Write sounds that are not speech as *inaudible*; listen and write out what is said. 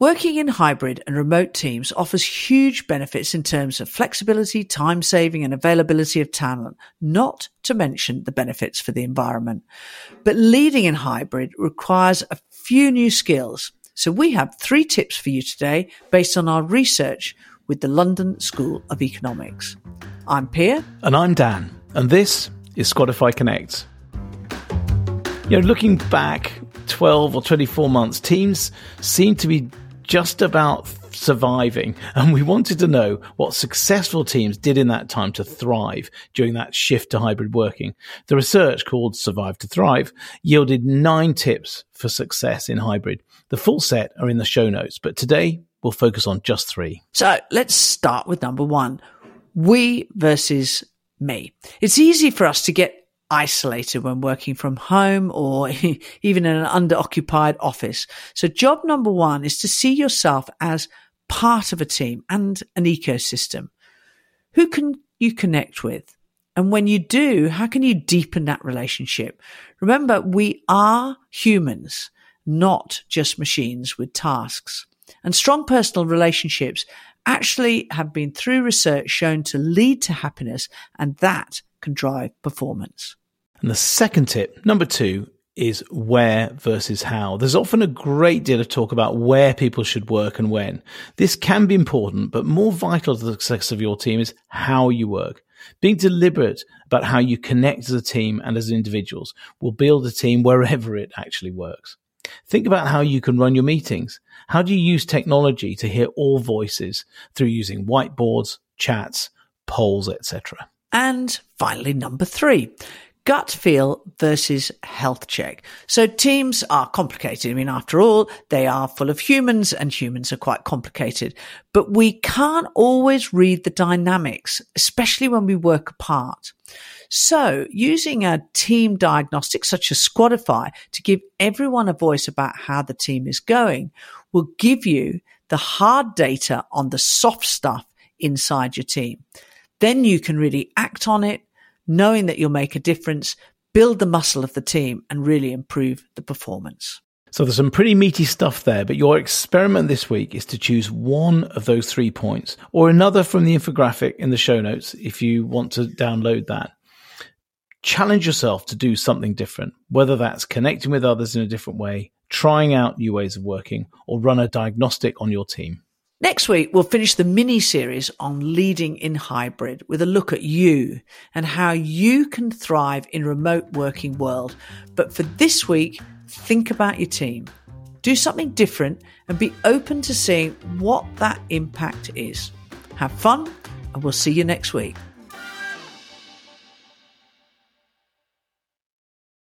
Working in hybrid and remote teams offers huge benefits in terms of flexibility, time saving, and availability of talent, not to mention the benefits for the environment. But leading in hybrid requires a few new skills. So we have three tips for you today based on our research with the London School of Economics. I'm Pia. And I'm Dan. And this is Squadify Connect. You know, looking back 12 or 24 months, teams seem to be just about surviving. And we wanted to know what successful teams did in that time to thrive during that shift to hybrid working. The research called Survive to Thrive yielded nine tips for success in hybrid. The full set are in the show notes, but today we'll focus on just three. So let's start with number one. We versus me. It's easy for us to get isolated when working from home or *laughs* even in an underoccupied office. So job number one is to see yourself as part of a team and an ecosystem. Who can you connect with? And when you do, how can you deepen that relationship? Remember, we are humans, not just machines with tasks. And strong personal relationships actually have been through research shown to lead to happiness and that can drive performance. And the second tip, number two, is where versus how. There's often a great deal of talk about where people should work and when. This can be important, but more vital to the success of your team is how you work. Being deliberate about how you connect as a team and as individuals will build a team wherever it actually works. Think about how you can run your meetings. How do you use technology to hear all voices through using whiteboards, chats, polls, etc.? And finally, number three, gut feel versus health check. So teams are complicated. I mean, after all, they are full of humans and humans are quite complicated, but we can't always read the dynamics, especially when we work apart. So using a team diagnostic such as Squadify to give everyone a voice about how the team is going will give you the hard data on the soft stuff inside your team. Then you can really act on it, knowing that you'll make a difference, build the muscle of the team and really improve the performance. So there's some pretty meaty stuff there, but your experiment this week is to choose one of those three points or another from the infographic in the show notes if you want to download that. Challenge yourself to do something different, whether that's connecting with others in a different way, trying out new ways of working, or run a diagnostic on your team. Next week, we'll finish the mini series on leading in hybrid with a look at you and how you can thrive in remote working world. But for this week, think about your team. Do something different and be open to seeing what that impact is. Have fun and we'll see you next week.